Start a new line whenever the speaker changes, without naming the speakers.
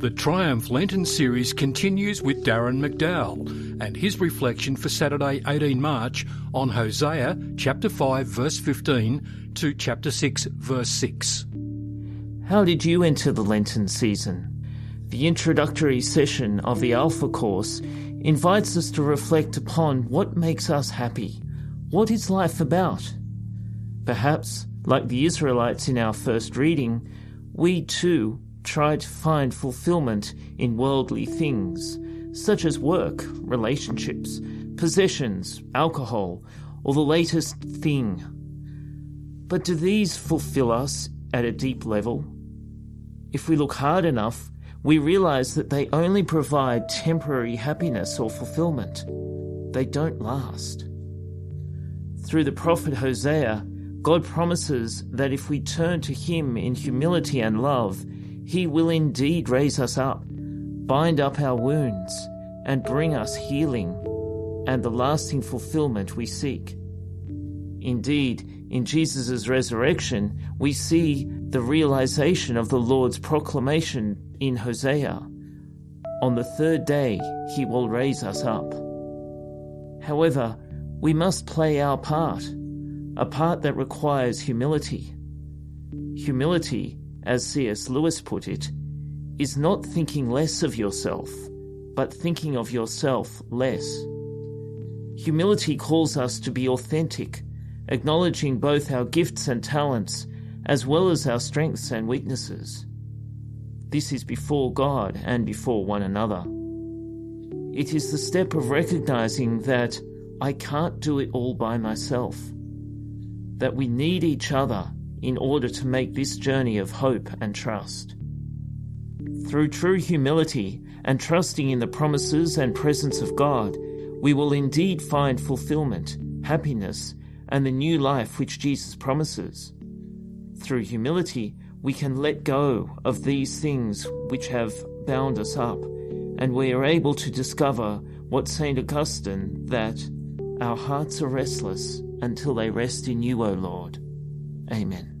The Triumph Lenten series continues with Darren McDowell and his reflection for Saturday, 18 March on Hosea chapter 5 verse 15 to chapter 6 verse 6.
How did you enter the Lenten season? The introductory session of the Alpha course invites us to reflect upon what makes us happy. What is life about? Perhaps, like the Israelites in our first reading, we too try to find fulfillment in worldly things, such as work, relationships, possessions, alcohol, or the latest thing. But do these fulfill us at a deep level? If we look hard enough, we realize that they only provide temporary happiness or fulfillment. They don't last. Through the prophet Hosea, God promises that if we turn to Him in humility and love, he will indeed raise us up, bind up our wounds, and bring us healing and the lasting fulfillment we seek. Indeed, in Jesus' resurrection, we see the realization of the Lord's proclamation in Hosea. On the third day, he will raise us up. However, we must play our part, a part that requires humility. Humility as C.S. Lewis put it, is not thinking less of yourself, but thinking of yourself less. Humility calls us to be authentic, acknowledging both our gifts and talents, as well as our strengths and weaknesses. This is before God and before one another. It is the step of recognizing that I can't do it all by myself, that we need each other in order to make this journey of hope and trust. Through true humility and trusting in the promises and presence of God, we will indeed find fulfillment, happiness, and the new life which Jesus promises. Through humility, we can let go of these things which have bound us up, and we are able to discover what St. Augustine that our hearts are restless until they rest in you, O Lord. Amen.